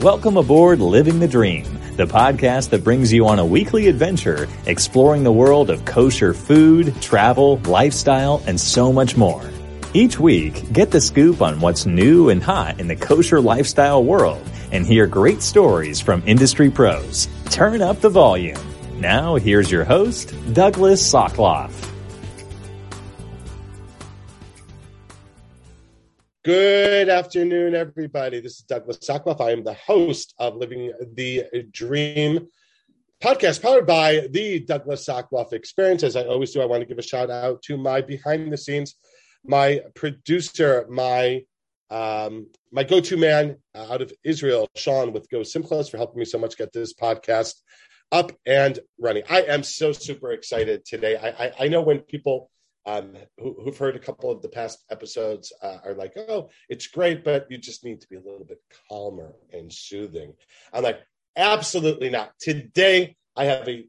Welcome aboard Living the Dream, the podcast that brings you on a weekly adventure exploring the world of kosher food, travel, lifestyle, and so much more. Each week, get the scoop on what's new and hot in the kosher lifestyle world and hear great stories from industry pros. Turn up the volume. Now, here's your host, Douglas Sokoloff. Good afternoon, everybody. This is Douglas Sokoloff. I am the host of Living the Dream podcast powered by the Douglas Sokoloff Experience. As I always do, I want to give a shout out to my behind the scenes, my producer, my um, my go-to man out of Israel, Sean with Go Simchas, for helping me so much get this podcast up and running. I am so super excited today. I, I, I know when people um, who, have heard a couple of the past episodes uh, are like, oh, it's great, but you just need to be a little bit calmer and soothing. I'm like, absolutely not. Today, I have a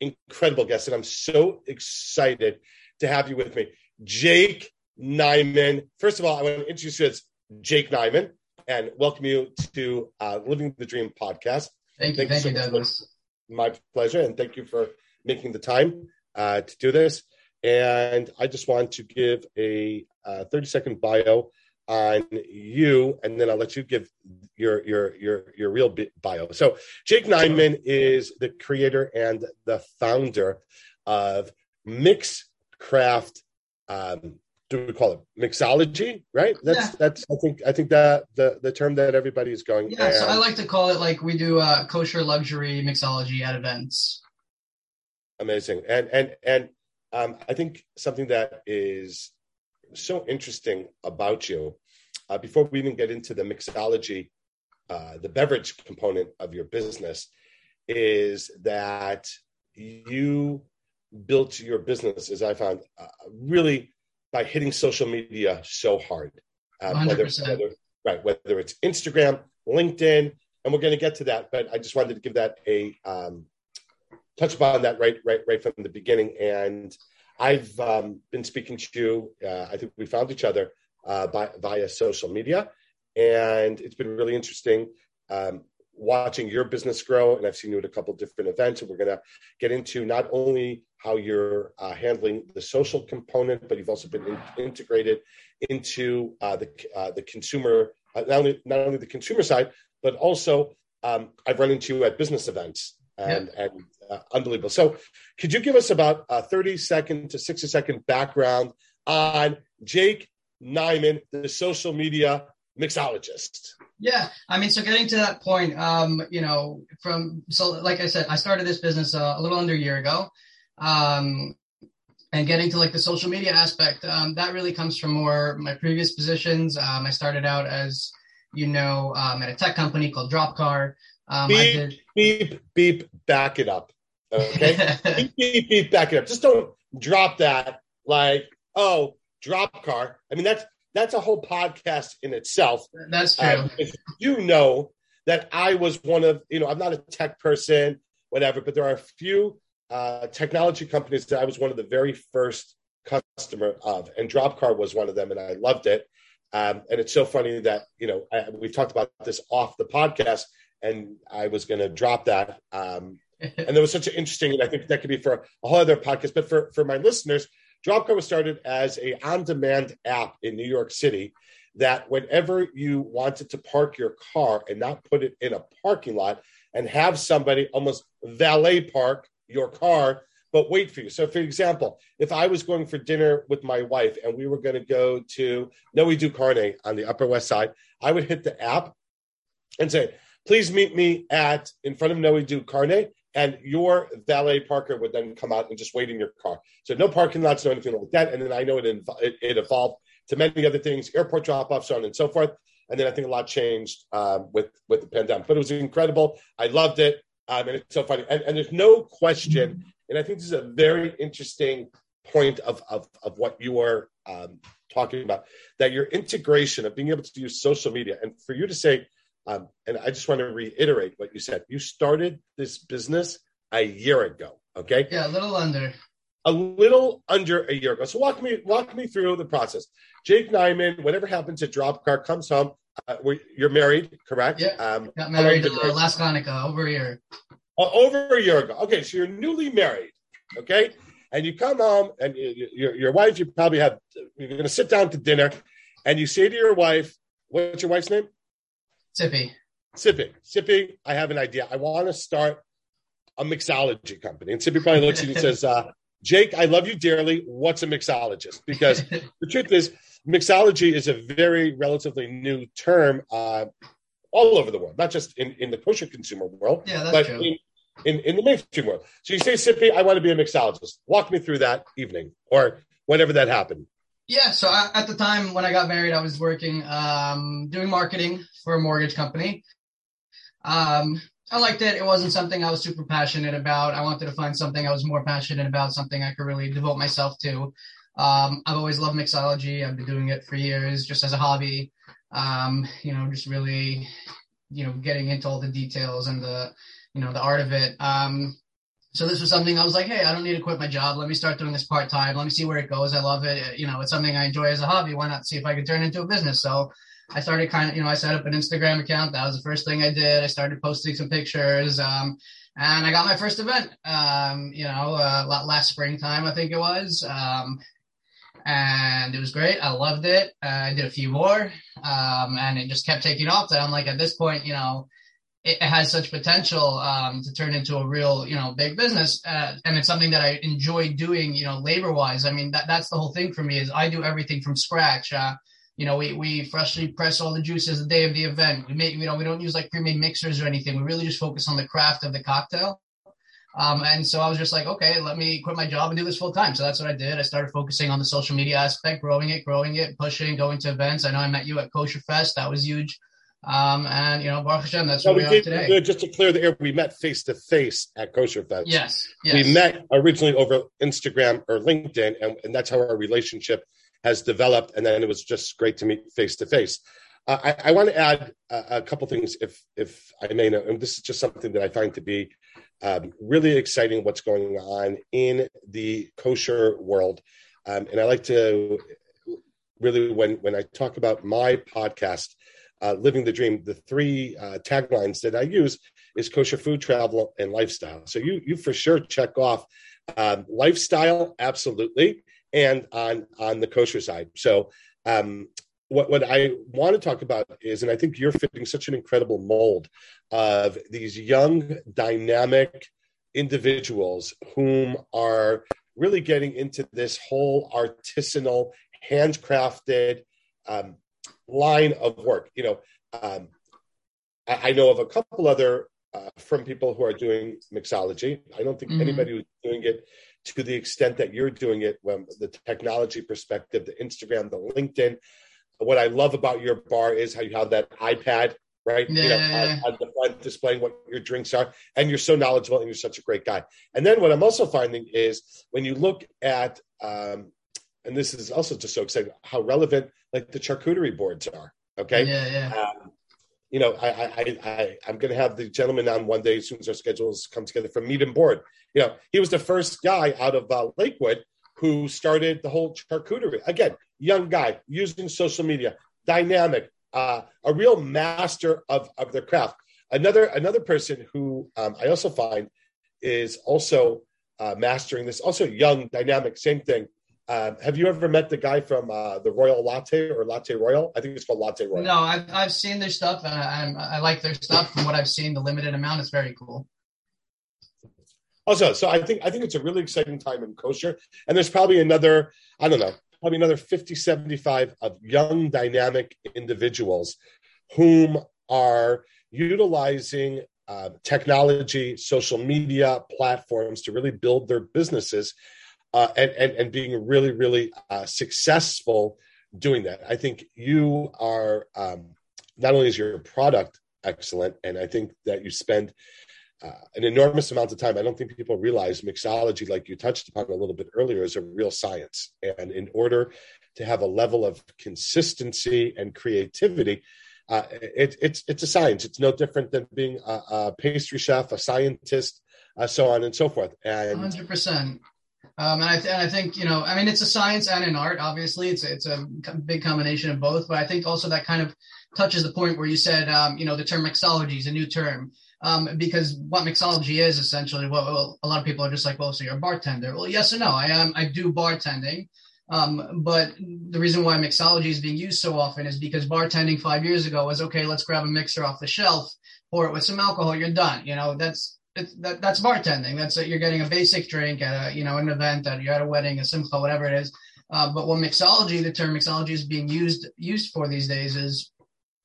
incredible guest, and I'm so excited to have you with me, Jake Niman. First of all, I want to introduce you as Jake Niman and welcome you to uh, Living the Dream podcast. Thank you, thank, thank you, so Douglas. My pleasure, and thank you for making the time uh, to do this. And I just want to give a uh, 30 second bio on you, and then I'll let you give your your your your real bio. So Jake Niman is the creator and the founder of Mixcraft. Um, do we call it mixology? Right. That's yeah. that's I think I think that the the term that everybody is going. Yeah. And, so I like to call it like we do uh, kosher luxury mixology at events. Amazing. And and and um, I think something that is so interesting about you, uh, before we even get into the mixology, uh, the beverage component of your business, is that you built your business, as I found, uh, really by hitting social media so hard. Uh, whether, whether, right, whether it's Instagram, LinkedIn, and we're going to get to that, but I just wanted to give that a um, touch upon that right, right, right from the beginning. And I've um, been speaking to you. Uh, I think we found each other uh, by, via social media, and it's been really interesting um, watching your business grow. And I've seen you at a couple different events, and we're going to get into not only how you're uh, handling the social component, but you've also been in- integrated into uh, the uh, the consumer, uh, not only not only the consumer side, but also um, I've run into you at business events and yeah. and uh, unbelievable. So, could you give us about a thirty second to sixty second background on Jake Niman, the social media mixologist? Yeah, I mean, so getting to that point, um, you know, from so like I said, I started this business uh, a little under a year ago. Um, and getting to like the social media aspect, um, that really comes from more my previous positions. Um, I started out as, you know, um, at a tech company called Dropcar. Um, beep, did... beep, beep, back it up. Okay. beep, beep, beep, back it up. Just don't drop that like, oh, drop car. I mean, that's that's a whole podcast in itself. That's true. Um, if you know that I was one of, you know, I'm not a tech person, whatever, but there are a few uh, technology companies that I was one of the very first customer of, and Dropcar was one of them, and I loved it. Um, and it's so funny that you know I, we've talked about this off the podcast and I was going to drop that. Um, and there was such an interesting, and I think that could be for a whole other podcast. But for for my listeners, Dropcar was started as a on-demand app in New York City that whenever you wanted to park your car and not put it in a parking lot and have somebody almost valet park your car but wait for you. So, for example, if I was going for dinner with my wife and we were going to go to Noi Due Carne on the Upper West Side, I would hit the app and say, please meet me at in front of Noi Due Carne, and your valet parker would then come out and just wait in your car. So no parking lots, no anything like that. And then I know it, it, it evolved to many other things, airport drop offs, so on and so forth. And then I think a lot changed um, with with the pandemic, but it was incredible. I loved it, um, and it's so funny. And, and there's no question, and I think this is a very interesting point of of, of what you are um, talking about that your integration of being able to use social media, and for you to say um, and I just want to reiterate what you said. You started this business a year ago. Okay. Yeah, a little under. A little under a year ago. So walk me walk me through the process. Jake Niman, whatever happens at Dropcar, comes home. uh, you're married, correct? Yeah. Um, Got married uh, last Hanukkah, over a year. Uh, over a year ago. Okay, so you're newly married. Okay, and you come home, and you, your your wife, you probably have you're going to sit down to dinner, and you say to your wife, "What's your wife's name?" Sippy. Sippy. Sippy. I have an idea. I want to start a mixology company. And Sippy probably looks at you and says, uh, Jake, I love you dearly. What's a mixologist? Because the truth is, mixology is a very relatively new term uh, all over the world, not just in, in the kosher consumer world, yeah, but in, in, in, the mainstream world. So you say, Sippy, I want to be a mixologist. Walk me through that evening or whenever that happened. Yeah, so I, at the time when I got married, I was working um, doing marketing for a mortgage company. Um, I liked it. It wasn't something I was super passionate about. I wanted to find something I was more passionate about, something I could really devote myself to. Um, I've always loved mixology. I've been doing it for years, just as a hobby. Um, you know, just really, you know, getting into all the details and the, you know, the art of it. Um, so this was something I was like, hey, I don't need to quit my job. Let me start doing this part time. Let me see where it goes. I love it. You know, it's something I enjoy as a hobby. Why not see if I can turn it into a business? So I started kind of, you know, I set up an Instagram account. That was the first thing I did. I started posting some pictures. Um, and I got my first event, um, you know, uh, last springtime, I think it was. Um, and it was great. I loved it. Uh, I did a few more, um, and it just kept taking off. That I'm like, at this point, you know, it, has such potential um, to turn into a real, you know, big business, uh, and it's something that I enjoy doing, you know, labor wise. I mean, that that's the whole thing for me is I do everything from scratch. Uh, you know, we, we freshly press all the juices the day of the event. We make, you know, we don't use like pre-made mixers or anything. We really just focus on the craft of the cocktail. Um, and so I was just like, okay, let me quit my job and do this full time. So that's what I did. I started focusing on the social media aspect, growing it, growing it, pushing, going to events. I know I met you at Kosher Fest. That was huge. Um, and you know, Baruch Hashem, that's what we, we did, are today. Just to clear the air, we met face to face at Kosher Fest. Yes, yes. We met originally over Instagram or LinkedIn, and, and that's how our relationship has developed, and then it was just great to meet face to face. I, I want to add a, a, couple things, if if I may. Know, and this is just something that I find to be um, really exciting. What's going on in the kosher world, um, and I like to really when when I talk about my podcast, uh, living the dream, the three uh, taglines that I use is kosher food, travel, and lifestyle. So you you for sure check off um, lifestyle, absolutely and on on the kosher side. So um, what what I want to talk about is, and I think you're fitting such an incredible mold of these young, dynamic individuals whom are really getting into this whole artisanal, handcrafted um, line of work. You know, um, I, I, know of a couple other uh, from people who are doing mixology. I don't think mm-hmm. anybody who's doing it to the extent that you're doing it when the technology perspective, the Instagram, the LinkedIn. What I love about your bar is how you have that iPad, right? Yeah. You know, on, on the front displaying what your drinks are. And you're so knowledgeable and you're such a great guy. And then what I'm also finding is when you look at, um, and this is also just so exciting, how relevant like the charcuterie boards are. Okay. Yeah, yeah. Um, you know, I, I, I, I'm going to have the gentleman on one day as soon as our schedules come together from Meat and Board. You know, he was the first guy out of uh, Lakewood who started the whole charcuterie. Again, young guy using social media, dynamic, uh, a real master of, of their craft. Another another person who um, I also find is also uh, mastering this. Also young, dynamic, same thing. Uh, have you ever met the guy from uh, the Royal Latte or Latte Royal? I think it's called Latte Royal. No, I've, I've seen their stuff and I, I, I like their stuff. From what I've seen, the limited amount is very cool. Also, so I think I think it's a really exciting time in kosher, and there's probably another I don't know, probably another 50, 75 of young, dynamic individuals whom are utilizing uh, technology, social media platforms to really build their businesses uh, and, and, and being really, really uh, successful doing that. I think you are um, not only is your product excellent, and I think that you spend uh, an enormous amount of time. I don't think people realize mixology, like you touched upon a little bit earlier, is a real science. And in order to have a level of consistency and creativity, uh, it, it's it's a science. It's no different than being a, a pastry chef, a scientist, uh, so on and so forth. And 100%. Um, and I, th- and I think you know, I mean, it's a science and an art. Obviously, it's it's a big combination of both. But I think also that kind of touches the point where you said, um, you know, the term mixology is a new term. Um, because what mixology is essentially, well, well, a lot of people are just like, well, so you're a bartender. Well, yes and no. I am. I do bartending. Um, but the reason why mixology is being used so often is because bartending five years ago was okay. Let's grab a mixer off the shelf, pour it with some alcohol, you're done. You know, that's that, that's bartending. That's a, you're getting a basic drink at a you know an event that you're at a wedding, a simcha, whatever it is. Uh, but what mixology, the term mixology is being used used for these days is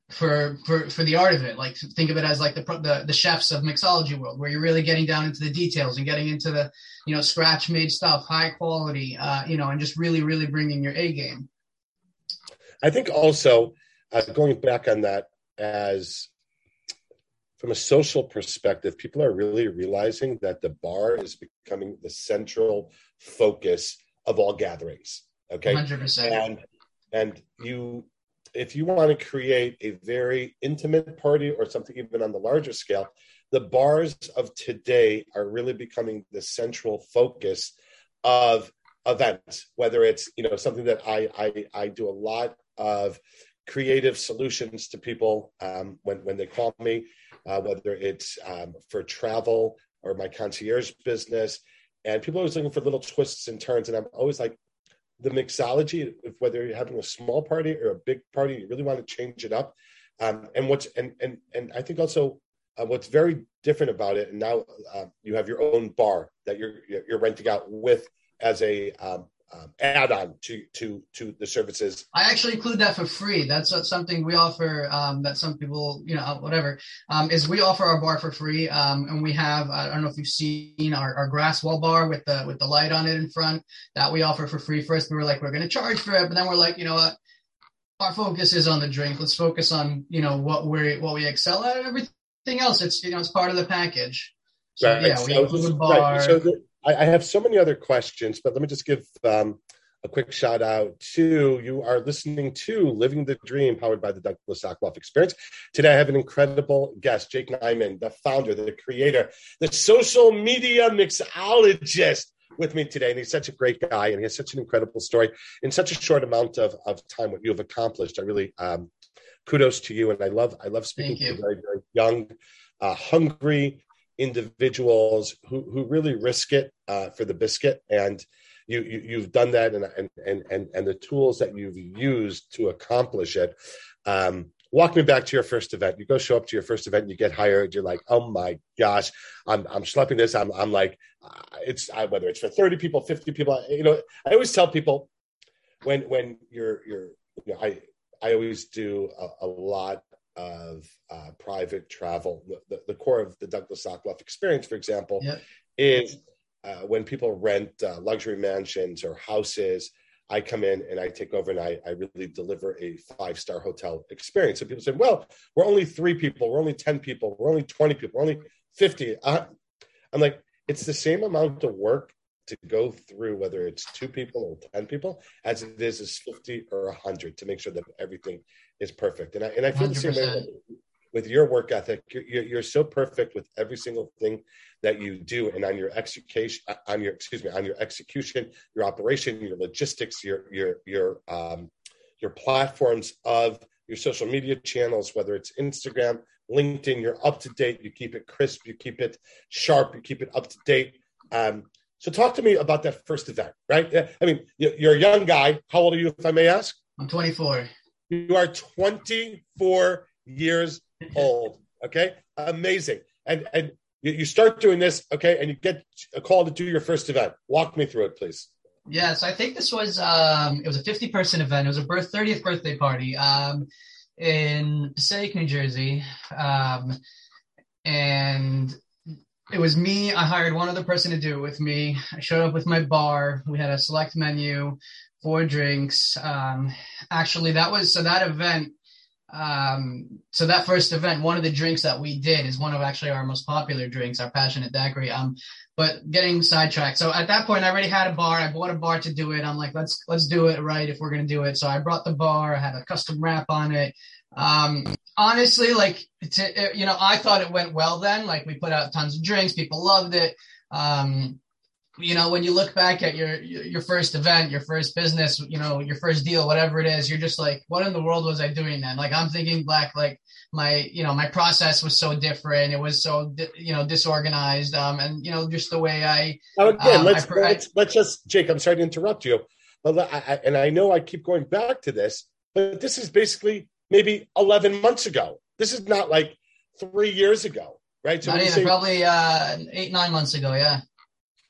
for for for the art of it. Like think of it as like the the, the chefs of mixology world, where you're really getting down into the details and getting into the you know scratch made stuff, high quality, uh, you know, and just really really bringing your A game. I think also uh, going back on that as from a social perspective, people are really realizing that the bar is becoming the central focus of all gatherings. Okay, 100%. and and you if you want to create a very intimate party or something even on the larger scale, the bars of today are really becoming the central focus of events. Whether it's you know something that I I, I do a lot of creative solutions to people um, when when they call me, uh, whether it's um, for travel or my concierge business, and people are always looking for little twists and turns, and I'm always like, the mixology, of whether you're having a small party or a big party, you really want to change it up. Um, and what's and and and I think also uh, what's very different about it, and now uh, you have your own bar that you're you're renting out with as a um, um, add-on to to to the services. I actually include that for free. That's something we offer um, that some people, you know, whatever, um, is we offer our bar for free, um, and we have I don't know if you've seen our, our grass wall bar with the with the light on it in front that we offer for free. First, we were like we're going to charge for it, but then we're like, you know what, our focus is on the drink. Let's focus on you know what we what we excel at. Everything else, it's you know it's part of the package. So right. yeah, we so, include the bar. Right. So the, I, I, have so many other questions, but let me just give um, a quick shout out to you are listening to Living the Dream, powered by the Douglas Sokoloff Experience. Today, I have an incredible guest, Jake Niman, the founder, the creator, the social media mixologist with me today. And he's such a great guy and he has such an incredible story in such a short amount of, of time, what you have accomplished. I really um, kudos to you. And I love, I love speaking to very, very young, uh, hungry, individuals who who really risk it uh, for the biscuit. And you, you have done that and, and and and the tools that you've used to accomplish it. Um, walk me back to your first event. You go show up to your first event and you get hired you're like oh my gosh i'm i'm schlepping this. I'm i'm like uh, it's I, whether it's for 30 people 50 people you know i always tell people when when you're you're you know i i always do a, a lot of uh, private travel. The, the, core of the Douglas Sokoloff experience, for example, yep. is uh, when people rent uh, luxury mansions or houses. I come in and I take over and I, I really deliver a five star hotel experience. And people say, well, we're only three people, we're only 10 people, we're only 20 people, we're only 50. Uh, I'm like, it's the same amount of work to go through whether it's two people or 10 people as it is as 50 or 100 to make sure that everything is perfect. And I, and I feel 100%. the same way with your work ethic. You're, you're, so perfect with every single thing that you do, and on your execution, on your excuse me, on your execution, your operation, your logistics, your your your um, your platforms of your social media channels, whether it's Instagram, LinkedIn, you're up to date. You keep it crisp. You keep it sharp. You keep it up to date. Um, so talk to me about that first event, right? I mean, you're a young guy. How old are you, if I may ask? I'm 24. You are 24 years old. Okay, amazing. And and you start doing this, okay, and you get a call to do your first event. Walk me through it, please. Yeah, so I think this was um, it was a 50 person event. It was a birth 30th birthday party um, in Passaic, New Jersey, um, and it was me. I hired one other person to do it with me. I showed up with my bar. We had a select menu four drinks. Um, actually, that was so that event. Um, so that first event, one of the drinks that we did is one of actually our most popular drinks, our passionate daiquiri. Um, but getting sidetracked. So at that point, I already had a bar. I bought a bar to do it. I'm like, let's let's do it right if we're gonna do it. So I brought the bar. I had a custom wrap on it. Um, honestly, like to, you know, I thought it went well. Then, like we put out tons of drinks. People loved it. Um, you know, when you look back at your your first event, your first business, you know, your first deal, whatever it is, you're just like, what in the world was I doing then? Like I'm thinking back, like my, you know, my process was so different. It was so, you know, disorganized, um, and you know, just the way I. Now again, um, let's, I, let's let's just, Jake. I'm sorry to interrupt you, but I, and I know I keep going back to this, but this is basically maybe 11 months ago. This is not like three years ago, right? So say, probably uh, eight nine months ago, yeah.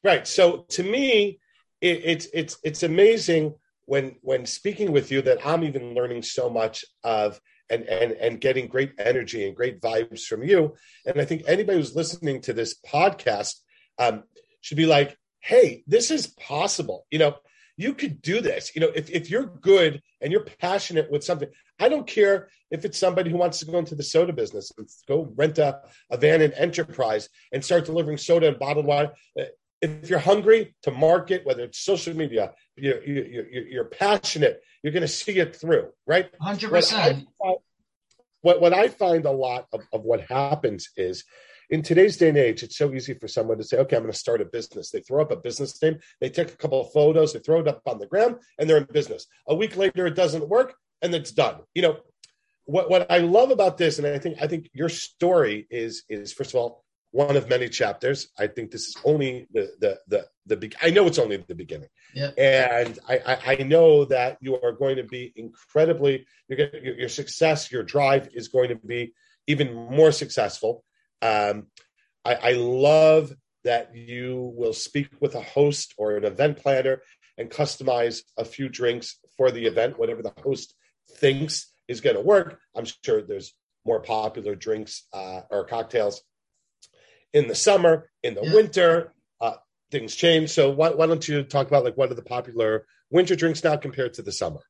Right. So to me, it, it's it's it's amazing when when speaking with you that I'm even learning so much of and and and getting great energy and great vibes from you. And I think anybody who's listening to this podcast um, should be like, hey, this is possible. You know, you could do this. You know, if, if you're good and you're passionate with something, I don't care if it's somebody who wants to go into the soda business and go rent a, a van and enterprise and start delivering soda and bottled water if you're hungry to market, whether it's social media, you're, you're, you're passionate, you're going to see it through, right? 100%. What, what, I find a lot of, of what happens is in today's day and age, it's so easy for someone to say, okay, I'm going to start a business. They throw up a business name, they take a couple of photos, they throw it up on the ground, and they're in business. A week later, it doesn't work, and it's done. You know, what, what I love about this, and I think I think your story is is first of all one of many chapters. I think this is only the the the the. Be- I know it's only the beginning, yeah. and I, I, I know that you are going to be incredibly. Your, your success, your drive is going to be even more successful. Um, I, I love that you will speak with a host or an event planner and customize a few drinks for the event, whatever the host thinks is going to work. I'm sure there's more popular drinks uh, or cocktails in the summer, in the yeah. winter. Uh, things change. So why, why don't you talk about like what are the popular winter drinks now compared to the summer?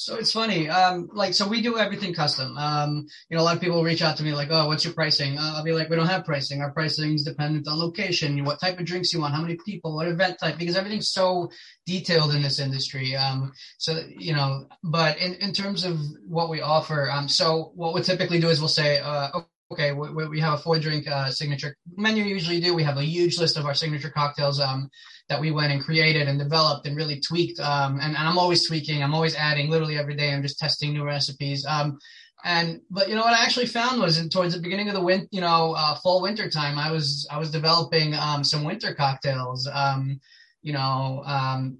So it's funny. Um, like, so we do everything custom. Um, you know, a lot of people reach out to me like, "Oh, what's your pricing?" Uh, I'll be like, "We don't have pricing. Our pricing is dependent on location, what type of drinks you want, how many people, what event type, because everything's so detailed in this industry." Um, so you know, but in, in terms of what we offer, um, so what we typically do is we'll say, uh, okay, we, we have a four drink uh, signature menu. Usually do. We have a huge list of our signature cocktails um, that we went and created and developed and really tweaked. Um, and, and, I'm always tweaking. I'm always adding. Literally every day, I'm just testing new recipes. Um, and but you know what I actually found was in, towards the beginning of the winter, you know, uh, fall winter time, I was I was developing um, some winter cocktails. Um, you know, um,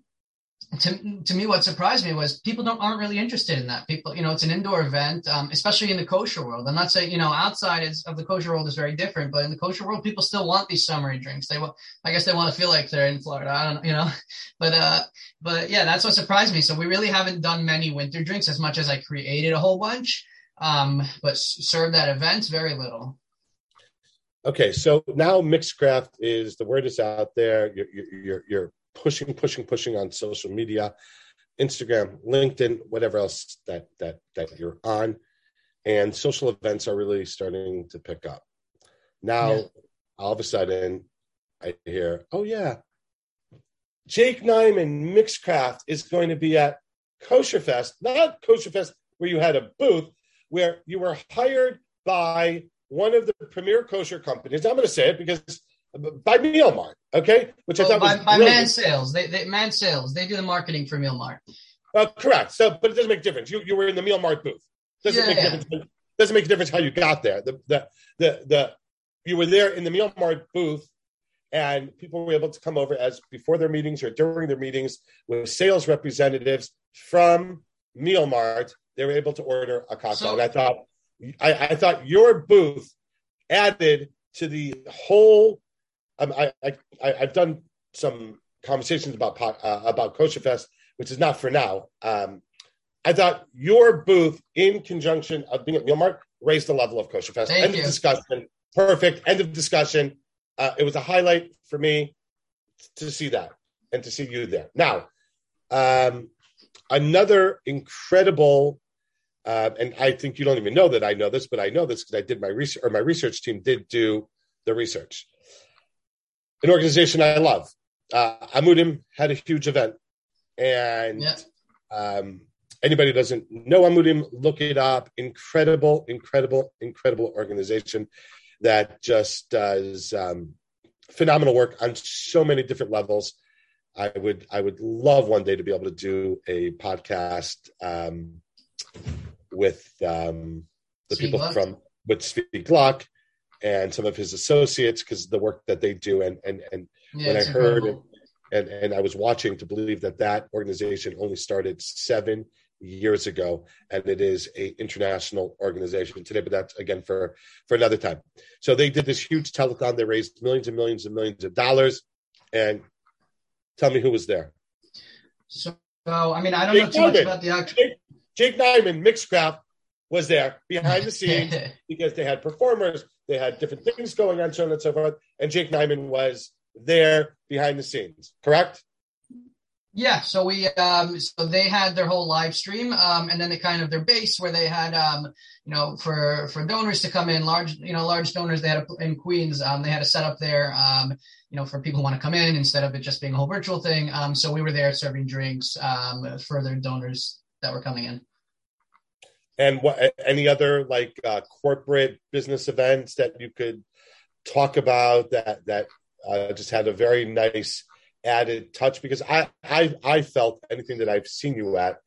to, to me, what surprised me was people don't aren't really interested in that. People, you know, it's an indoor event, um, especially in the kosher world. I'm not saying, you know, outside is, of the kosher world is very different, but in the kosher world, people still want these summery drinks. They, will, I guess, they want to feel like they're in Florida. I don't, you know, but uh, but yeah, that's what surprised me. So we really haven't done many winter drinks as much as I created a whole bunch, um, but served at events very little. Okay, so now Mixcraft is the word is out there. You're you're you're pushing, pushing, pushing on social media, Instagram, LinkedIn, whatever else that that that you're on, and social events are really starting to pick up. Now, yeah. all of a sudden, I hear, "Oh yeah, Jake Niman Mixcraft is going to be at Kosher Fest, not Kosher Fest where you had a booth, where you were hired by one of the premier kosher companies. I'm going to say it because by Meal Mart, okay? Which I thought by, was by Man Sales. They, they Man Sales. They do the marketing for Meal Mart. Uh, correct. So, but it doesn't make a difference. You you were in the Meal Mart booth. Doesn't yeah, make yeah. difference. Doesn't make a difference how you got there. The the the the you were there in the Meal Mart booth, and people were able to come over as before their meetings or during their meetings with sales representatives from Meal Mart. They were able to order a cocktail. So, and I thought I, I thought your booth added to the whole um, I, I, I have done some conversations about uh, about Kosher Fest, which is not for now. Um, I thought your booth, in conjunction of being at Meal Mart, raised the level of Kosher Fest. Thank End you. of discussion. Perfect. End of discussion. Uh, it was a highlight for me to see that and to see you there. Now, um, another incredible, uh, and I think you don't even know that I know this, but I know this because I did my research, or my research team did do the research an organization I love. Uh, Amudim had a huge event, and yeah. um, anybody doesn't know Amudim, look it up. Incredible, incredible, incredible organization that just does um, phenomenal work on so many different levels. I would I would love one day to be able to do a podcast um, with um, the people from Zvi Gluck and some of his associates because the work that they do and and and Yeah, when I heard incredible. and and I was watching to believe that that organization only started seven years ago, and it is a international organization today. But that's again for for another time. So they did this huge telethon. They raised millions and millions and millions of dollars. And tell me who was there. So, I mean, I don't know Jake too much about the actual. Jake, Jake Niman, Mixcraft, was there behind the scenes because they had performers, they had different things going on, so on and so forth. And Jake Niman was there behind the scenes, correct? Yeah, so we um so they had their whole live stream um and then they kind of their base where they had um you know for for donors to come in large you know large donors they had a, in Queens um they had a setup there um you know for people who want to come in instead of it just being a whole virtual thing um so we were there serving drinks um for their donors that were coming in. And what any other like uh, corporate business events that you could talk about that that uh, just had a very nice added touch? Because I I I felt anything that I've seen you at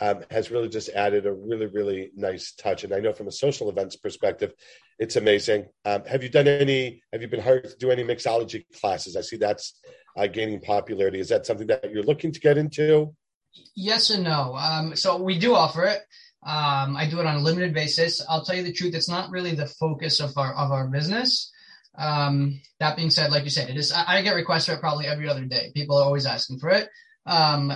um, has really just added a really really nice touch. And I know from a social events perspective, it's amazing. Um, have you done any? Have you been hired to do any mixology classes? I see that's uh, gaining popularity. Is that something that you're looking to get into? Yes and no. Um, so we do offer it. Um, I do it on a limited basis. I'll tell you the truth; it's not really the focus of our of our business. Um, that being said, like you said, it is. I, I get requests for it probably every other day. People are always asking for it. Um,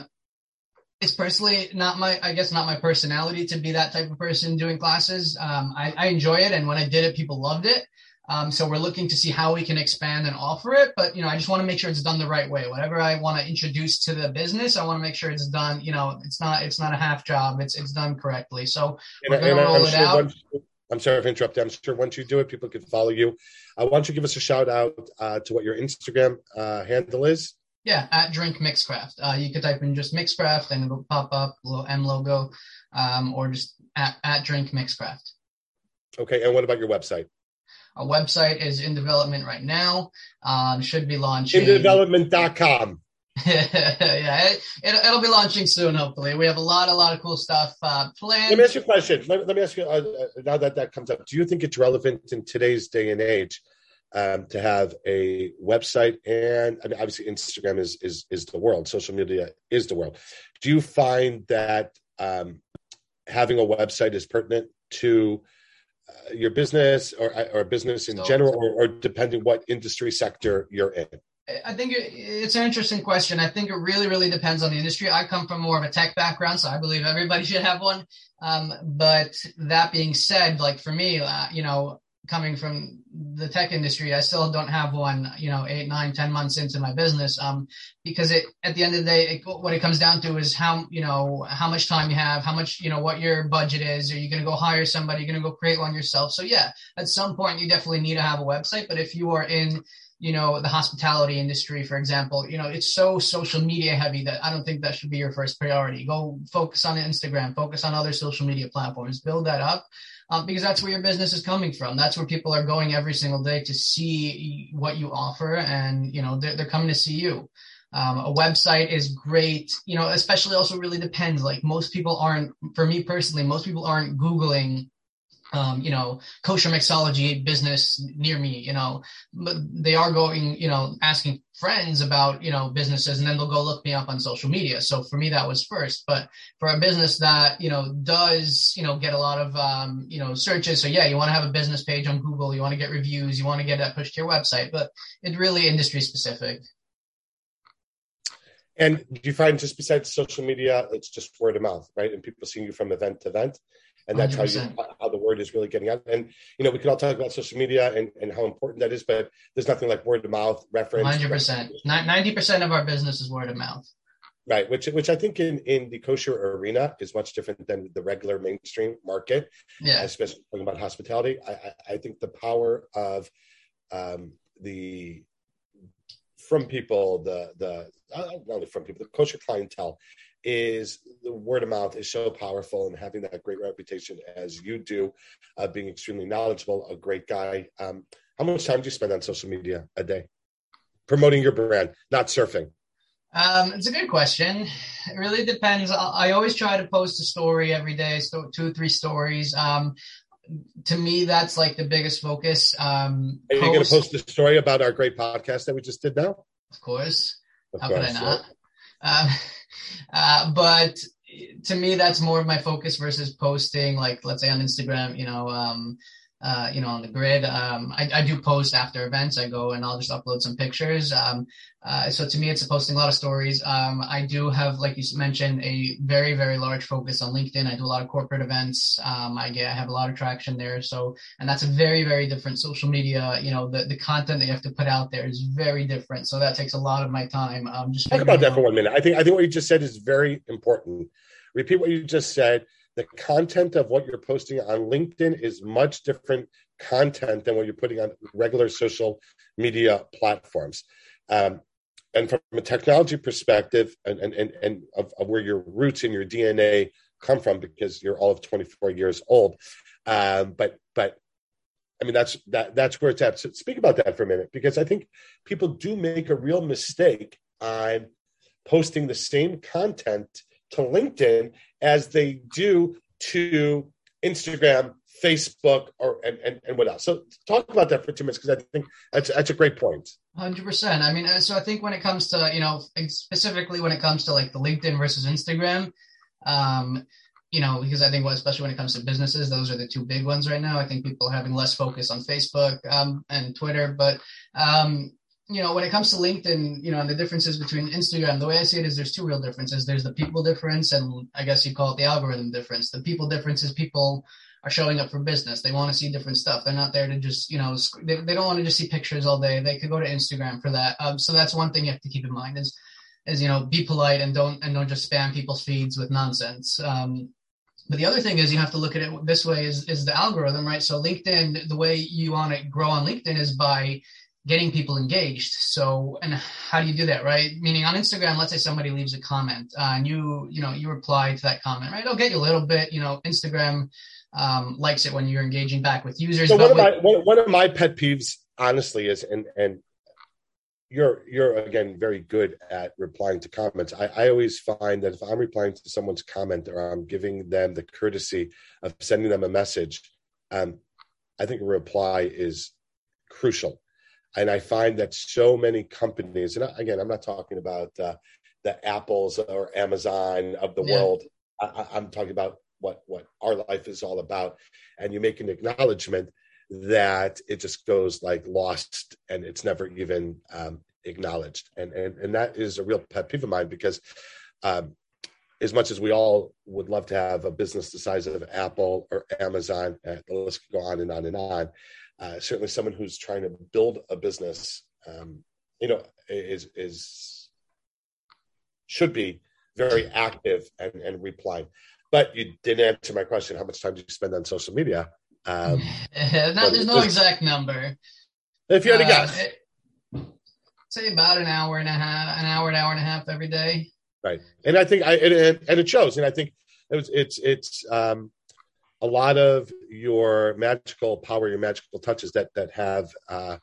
it's personally not my, I guess, not my personality to be that type of person doing classes. Um, I, I enjoy it, and when I did it, people loved it. Um, so we're looking to see how we can expand and offer it, but you know, I just want to make sure it's done the right way. Whatever I want to introduce to the business, I want to make sure it's done. You know, it's not it's not a half job. It's it's done correctly. So we're and gonna roll I'm it sure out. once I'm sorry if I interrupted. I'm sure once you do it, people can follow you. Uh, why don't you give us a shout out uh, to what your Instagram uh, handle is? Yeah, at Drink Mixcraft. Uh, you could type in just Mixcraft and it'll pop up, little M logo, um, or just at, at Drink Mixcraft. Okay, and what about your website? Our website is in development right now. Um, should be launching. Indevelopment.com. yeah, it, it, it'll be launching soon. Hopefully, we have a lot, a lot of cool stuff uh, planned. Let me ask you a question. Let, let me ask you, uh, now that that comes up, do you think it's relevant in today's day and age um, to have a website? And I mean, obviously, Instagram is, is, is the world, social media is the world. Do you find that um, having a website is pertinent to your business or, or business in So- general, or, or depending what industry sector you're in? I think it's an interesting question. I think it really, really depends on the industry. I come from more of a tech background, so I believe everybody should have one. Um, but that being said, like for me, uh, you know, coming from the tech industry, I still don't have one, you know, eight, nine, ten months into my business. Um, because it, at the end of the day, it, what it comes down to is how, you know, how much time you have, how much, you know, what your budget is. Are you going to go hire somebody? You're going to go create one yourself. So yeah, at some point you definitely need to have a website. But if you are in, you know the hospitality industry for example you know it's so social media heavy that i don't think that should be your first priority go focus on instagram focus on other social media platforms build that up um, because that's where your business is coming from. That's where people are going every single day to see what you offer and you know they're, they're coming to see you. Um, a website is great you know especially also really depends. Like most people aren't for me personally most people aren't googling um, you know, kosher mixology business near me, you know, but they are going, you know, asking friends about, you know, businesses and then they'll go look me up on social media. So for me, that was first, but for a business that, you know, does, you know, get a lot of, um, you know, searches. So yeah, you want to have a business page on Google, you want to get reviews, you want to get that pushed to your website, but it's really industry specific. And do you find just besides social media, it's just word of mouth, right? And people seeing you from event to event, and that's how 100%. how the word is really getting out. And you know, we can all talk about social media and, and how important that is, but there's nothing like word of mouth reference. Hundred percent. Ninety percent of our business is word of mouth. right? Which which I think in in the kosher arena is much different than the regular mainstream market, Yeah. especially talking about hospitality. I I, I think the power of um, the from people the the uh, not only from people the kosher clientele is the word of mouth is so powerful and having that great reputation as you do uh, being extremely knowledgeable a great guy um, how much time do you spend on social media a day promoting your brand, not surfing? Um, it's a good question. It really depends. I always try to post a story every day, so two or three stories. Um, to me, that's like the biggest focus. Um, Are you going to post a story about our great podcast that we just did now? Of course. Of How course, could I not? Um, uh, but to me, that's more of my focus versus posting, like let's say on Instagram, you know, um, uh, you know, on the grid. Um, I, I, do post after events. I go and I'll just upload some pictures. Um, uh, so to me, it's posting a lot of stories. Um, I do have, like you mentioned, a very, very large focus on LinkedIn. I do a lot of corporate events. Um, I get, I have a lot of traction there. So, and that's a very, very different social media. You know, the, the content that you have to put out there is very different. So that takes a lot of my time. Um, just talk about that out. for one minute. I think, I think what you just said is very important. Repeat what you just said the content of what you're posting on LinkedIn is much different content than what you're putting on regular social media platforms. Um, and from a technology perspective and, and, and, and of, of, where your roots and your DNA come from, because you're all of 24 years old. Um, but, but I mean, that's, that, that's where it's at. So speak about that for a minute, because I think people do make a real mistake on posting the same content to LinkedIn as they do to Instagram, Facebook, or and, and, and what else. So talk about that for two minutes because I think that's that's a great point. Hundred percent. I mean, uh, so I think when it comes to you know specifically when it comes to like the LinkedIn versus Instagram, um, you know, because I think, especially when it comes to businesses, those are the two big ones right now. I think people are having less focus on Facebook um, and Twitter, but um, you know, when it comes to LinkedIn, you know, and the differences between Instagram, the way I see it is there's two real differences. There's the people difference, and I guess you call it the algorithm difference. The people difference is people are showing up for business. They want to see different stuff. They're not there to just, you know, they, they don't want to just see pictures all day. They could go to Instagram for that. Um, so that's one thing you have to keep in mind is, is, you know, be polite and don't, and don't just spam people's feeds with nonsense. Um, but the other thing is you have to look at it this way is, is the algorithm, right? So LinkedIn, the way you want to grow on LinkedIn is by getting people engaged. So, and how do you do that, right? Meaning on Instagram, let's say somebody leaves a comment uh, and you, you know, you reply to that comment, right? It'll get you a little bit, you know, Instagram um, likes it when you're engaging back with users. So one of, my, one, one of my pet peeves, honestly, is, and, and you're, you're again, very good at replying to comments. I, I always find that if I'm replying to someone's comment or I'm giving them the courtesy of sending them a message, um, I think a reply is crucial and I find that so many companies, and again, I'm not talking about uh, the Apples or Amazon of the yeah. world. I, I'm talking about what what our life is all about. And you make an acknowledgement that it just goes like lost and it's never even um, acknowledged. And, and and that is a real pet peeve of mine because um, as much as we all would love to have a business the size of Apple or Amazon, uh, the list could go on and on and on uh, certainly someone who's trying to build a business, um, you know, is is should be very active and, and replying. But you didn't answer my question. How much time do you spend on social media? Um, no, there's no exact number. If you had to uh, guess, say about an hour and a half, an hour, an hour and a half every day. Right, and I think I and, and it shows, and I think it's it's it's um, a lot of your magical power, your magical touches that that have uh,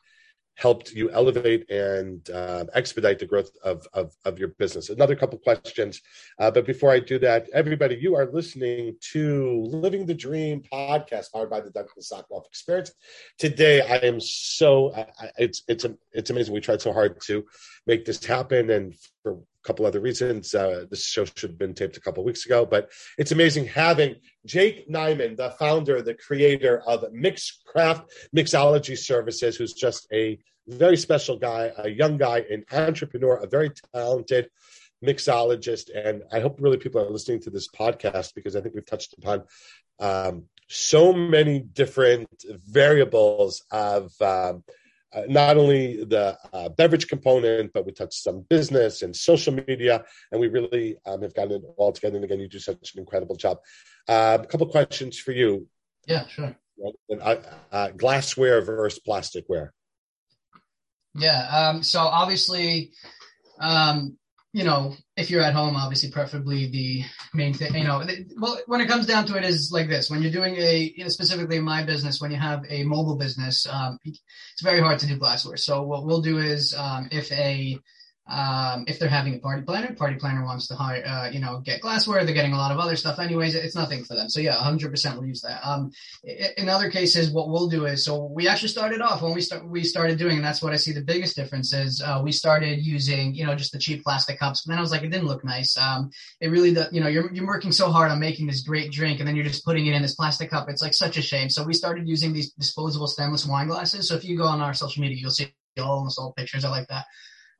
helped you elevate and uh, expedite the growth of, of, of, your business. Another couple questions. Uh, but before I do that, everybody, you are listening to Living the Dream podcast powered by the Duncan Sokoloff Experience. Today, I am so, I, it's, it's, it's amazing. We tried so hard to make this happen. And for a couple other reasons. Uh, this show should have been taped a couple weeks ago, but it's amazing having Jake Niman, the founder, the creator of Mixcraft Mixology Services, who's just a very special guy, a young guy, an entrepreneur, a very talented mixologist. And I hope really people are listening to this podcast because I think we've touched upon um, so many different variables of um, uh, not only the uh, beverage component, but we touched some business and social media, and we really um, have gotten it all together. And again, you do such an incredible job. Uh, a couple questions for you. Yeah, sure. Uh, uh, glassware versus plasticware. Yeah. Um, so obviously, um, you know, if you're at home, obviously, preferably the main thing, you know, well, when it comes down to it is like this, when you're doing a, you know, specifically my business, when you have a mobile business, um, it's very hard to do glassware. So what we'll do is, um, if a, um, if they're having a party planner, party planner wants to hire, uh, you know, get glassware. They're getting a lot of other stuff anyways. It's nothing for them. So yeah, 100% we'll use that. Um, in other cases, what we'll do is, so we actually started off when we start, we started doing, and that's what I see the biggest difference is, uh, we started using, you know, just the cheap plastic cups. But then I was like, it didn't look nice. Um, it really, you know, you're, you're working so hard on making this great drink and then you're just putting it in this plastic cup. It's like such a shame. So we started using these disposable stemless wine glasses. So if you go on our social media, you'll see almost all pictures. I like that.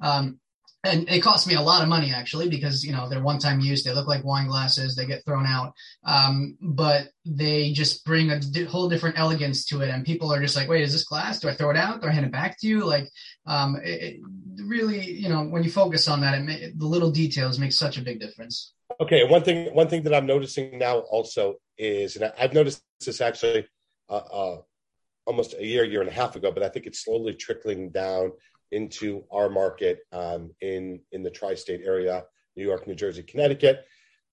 Um, and it cost me a lot of money actually because you know they're one time use. They look like wine glasses. They get thrown out. Um, but they just bring a whole different elegance to it. And people are just like wait is this glass? Do i throw it out? Do i hand it back to you? Like um, it, it really you know when you focus on that it may, the little details make such a big difference. Okay one thing one thing that i'm noticing now also is and i've noticed this actually uh, uh, almost a year year and a half ago but i think it's slowly trickling down into our market um, in in the tri-state area, New York, New Jersey, Connecticut.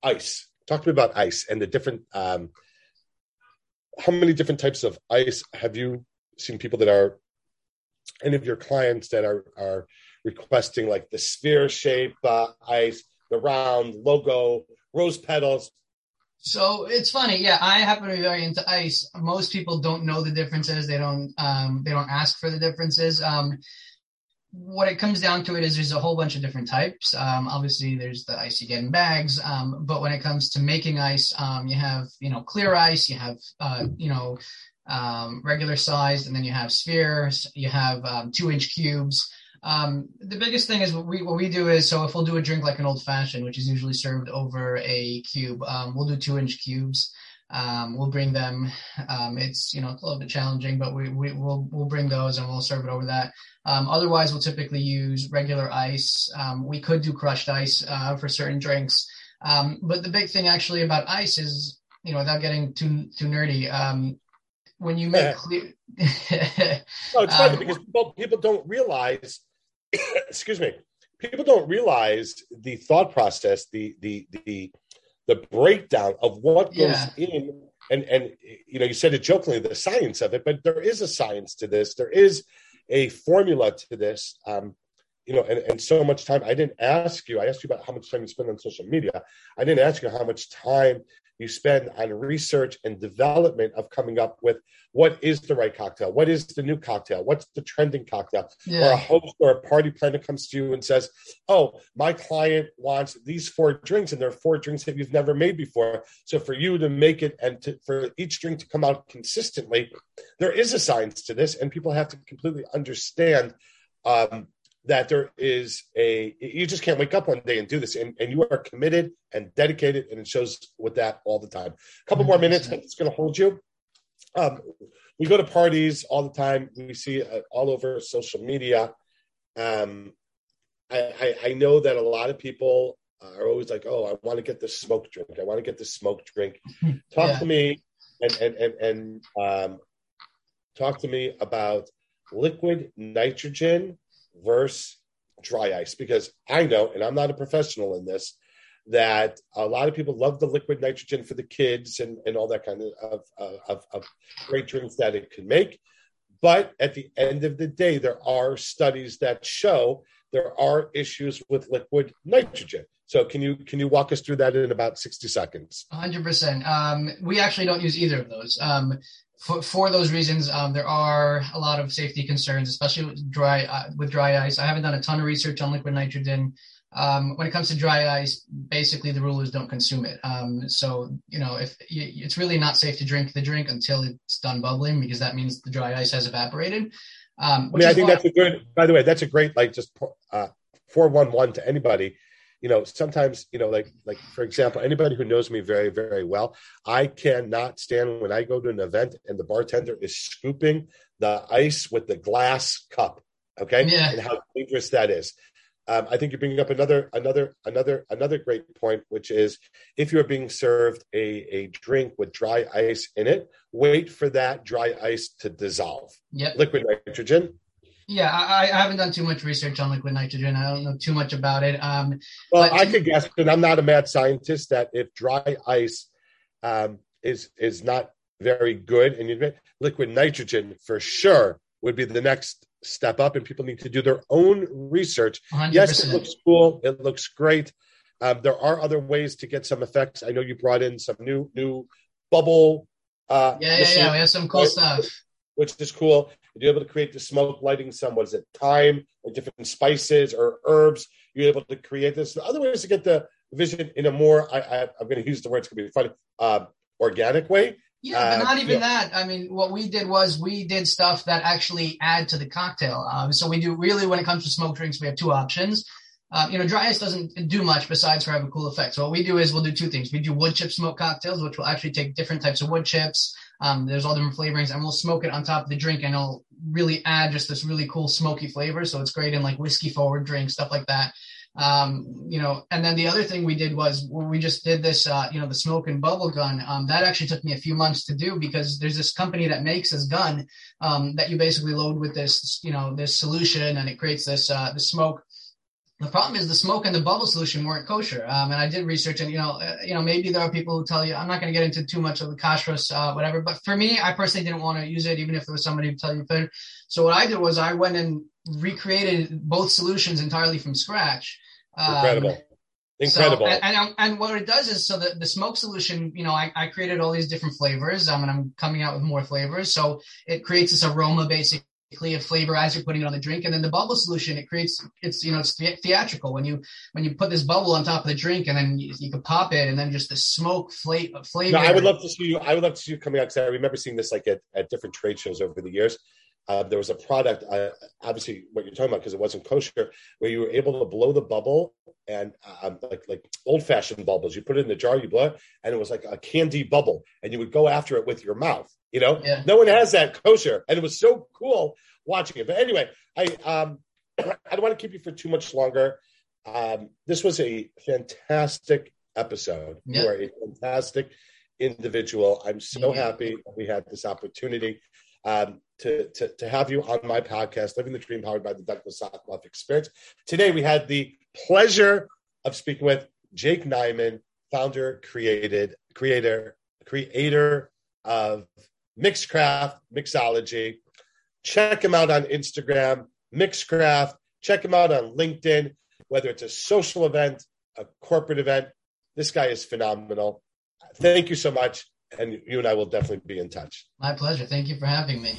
Ice. Talk to me about ice and the different. Um, how many different types of ice have you seen? People that are any of your clients that are are requesting like the sphere shape uh, ice, the round logo, rose petals. So it's funny, yeah. I happen to be very into ice. Most people don't know the differences. They don't. Um, they don't ask for the differences. Um, what it comes down to it is there's a whole bunch of different types. Um, obviously, there's the ice you get in bags, um, but when it comes to making ice, um, you have you know clear ice, you have uh, you know um, regular sized, and then you have spheres, you have um, two inch cubes. Um, the biggest thing is what we what we do is so if we'll do a drink like an old fashioned, which is usually served over a cube, we'll do two inch cubes. Um, we'll bring them. Um, it's you know a little bit challenging, but we, we will we'll bring those and we'll serve it over that. Um, otherwise, we'll typically use regular ice. Um, we could do crushed ice uh, for certain drinks, um, but the big thing actually about ice is you know without getting too too nerdy. Um, when you make clear, no, it's funny because people, people don't realize. excuse me. People don't realize the thought process, the the the the breakdown of what goes yeah. in and and you know you said it jokingly the science of it but there is a science to this. There is a formula to this. Um, you know and, and so much time i didn't ask you i asked you about how much time you spend on social media. I didn't ask you how much time you spend on research and development of coming up with what is the right cocktail, what is the new cocktail, what's the trending cocktail, yeah. or a host or a party planner comes to you and says, "Oh, my client wants these four drinks, and there are four drinks that you've never made before. So for you to make it and to, for each drink to come out consistently, there is a science to this, and people have to completely understand." Um, that there is a you just can't wake up one day and do this. And, and you are committed and dedicated and it shows with that all the time. A couple more minutes it's going to hold you. Um, we go to parties all the time. We see it all over social media. Um, I, I, I know that a lot of people are always like oh i want to get the smoke drink. I want to get the smoke drink. Talk yeah. to me and and and, and um, talk to me about liquid nitrogen versus dry ice because I know, and I'm not a professional in this, that a lot of people love the liquid nitrogen for the kids and, and all that kind of, of, of great drinks that it can make. But at the end of the day, there are studies that show there are issues with liquid nitrogen. So can you can you walk us through that in about sixty seconds? One hundred percent. Um, we actually don't use either of those. Um, for, for those reasons, um, there are a lot of safety concerns, especially with dry uh, with dry ice. I haven't done a ton of research on liquid nitrogen. Um, when it comes to dry ice, basically the rule is don't consume it. Um, so you know, if you, it's really not safe to drink the drink until it's done bubbling, because that means the dry ice has evaporated. Um, I mean, I think why- that's a good. By the way, that's a great like just uh, four one one to anybody you know sometimes you know like like for example anybody who knows me very very well i cannot stand when i go to an event and the bartender is scooping the ice with the glass cup okay yeah. and how dangerous that is um, i think you're bringing up another another another another great point which is if you're being served a, a drink with dry ice in it wait for that dry ice to dissolve yep. liquid nitrogen Yeah, I, I, haven't done too much research on liquid nitrogen. I don't know too much about it. Um, well, I could guess, and I'm not a mad scientist, that if dry ice um, is is not very good, and you liquid nitrogen for sure would be the next step up, and people need to do their own research. 100%. Yes, it looks cool. It looks great. Um, there are other ways to get some effects. I know you brought in some new new bubble. Uh, yeah, yeah, yeah. We have some cool stuff, which is cool. You're able to create the smoke lighting some what is it thyme or different spices or herbs. You're able to create this. The Other ways to get the vision in a more I, I am going to use the word it's going to be funny uh, organic way. Yeah, but uh, not even yeah. that. I mean, what we did was we did stuff that actually add to the cocktail. Um, so we do really when it comes to smoke drinks, we have two options. Uh, you know, dry ice doesn't do much besides for have a cool effect. So what we do is we'll do two things. We do wood chip smoke cocktails, which will actually take different types of wood chips. Um, there's all different flavorings, and we'll smoke it on top of the drink, and it'll really add just this really cool smoky flavor. So it's great in like whiskey forward drinks, stuff like that. Um, you know, and then the other thing we did was we just did this, uh, you know, the smoke and bubble gun. Um, that actually took me a few months to do because there's this company that makes this gun um, that you basically load with this, you know, this solution, and it creates this uh, the smoke the problem is the smoke and the bubble solution weren't kosher. Um, and I did research, and you know, uh, you know, maybe there are people who tell you I'm not going to get into too much of the kashrus, uh, whatever. But for me, I personally didn't want to use it, even if there was somebody who tell you could. So what I did was I went and recreated both solutions entirely from scratch. Um, Incredible. Incredible. So, and, and, and, what it does is so the, the smoke solution, you know, I, I created all these different flavors. Um, and I'm coming out with more flavors. So it creates this aroma basically of flavor as you're putting it on the drink and then the bubble solution it creates it's you know it's theatrical when you when you put this bubble on top of the drink and then you, you can pop it and then just the smoke fla- flavor no, i would love to see you i would love to see you coming out because i remember seeing this like at, at different trade shows over the years uh, there was a product, uh, obviously what you're talking about because it wasn't kosher, where you were able to blow the bubble and um, like like old fashioned bubbles. You put it in the jar, you blow it, and it was like a candy bubble, and you would go after it with your mouth. You know, yeah. no one has that kosher, and it was so cool watching it. But anyway, I um, I don't want to keep you for too much longer. Um, this was a fantastic episode. You are a fantastic individual. I'm so yeah. happy we had this opportunity um, to, to, to have you on my podcast, Living the Dream, powered by the Douglas Sokoloff Experience. Today, we had the pleasure of speaking with Jake Niman, founder, created, creator, creator of Mixcraft Mixology. Check him out on Instagram, Mixcraft. Check him out on LinkedIn, whether it's a social event, a corporate event. This guy is phenomenal. Thank you so much and you and I will definitely be in touch. My pleasure. Thank you for having me.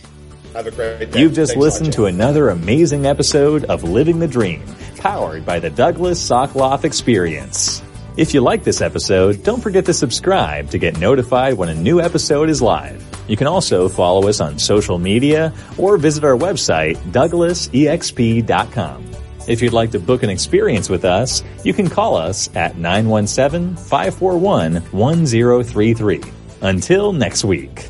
Have a great day. You've just Thanks listened to another amazing episode of Living the Dream, powered by the Douglas Sokoloff Experience. If you like this episode, don't forget to subscribe to get notified when a new episode is live. You can also follow us on social media or visit our website, douglasexp.com. If you'd like to book an experience with us, you can call us at 917 541 1033. Until next week.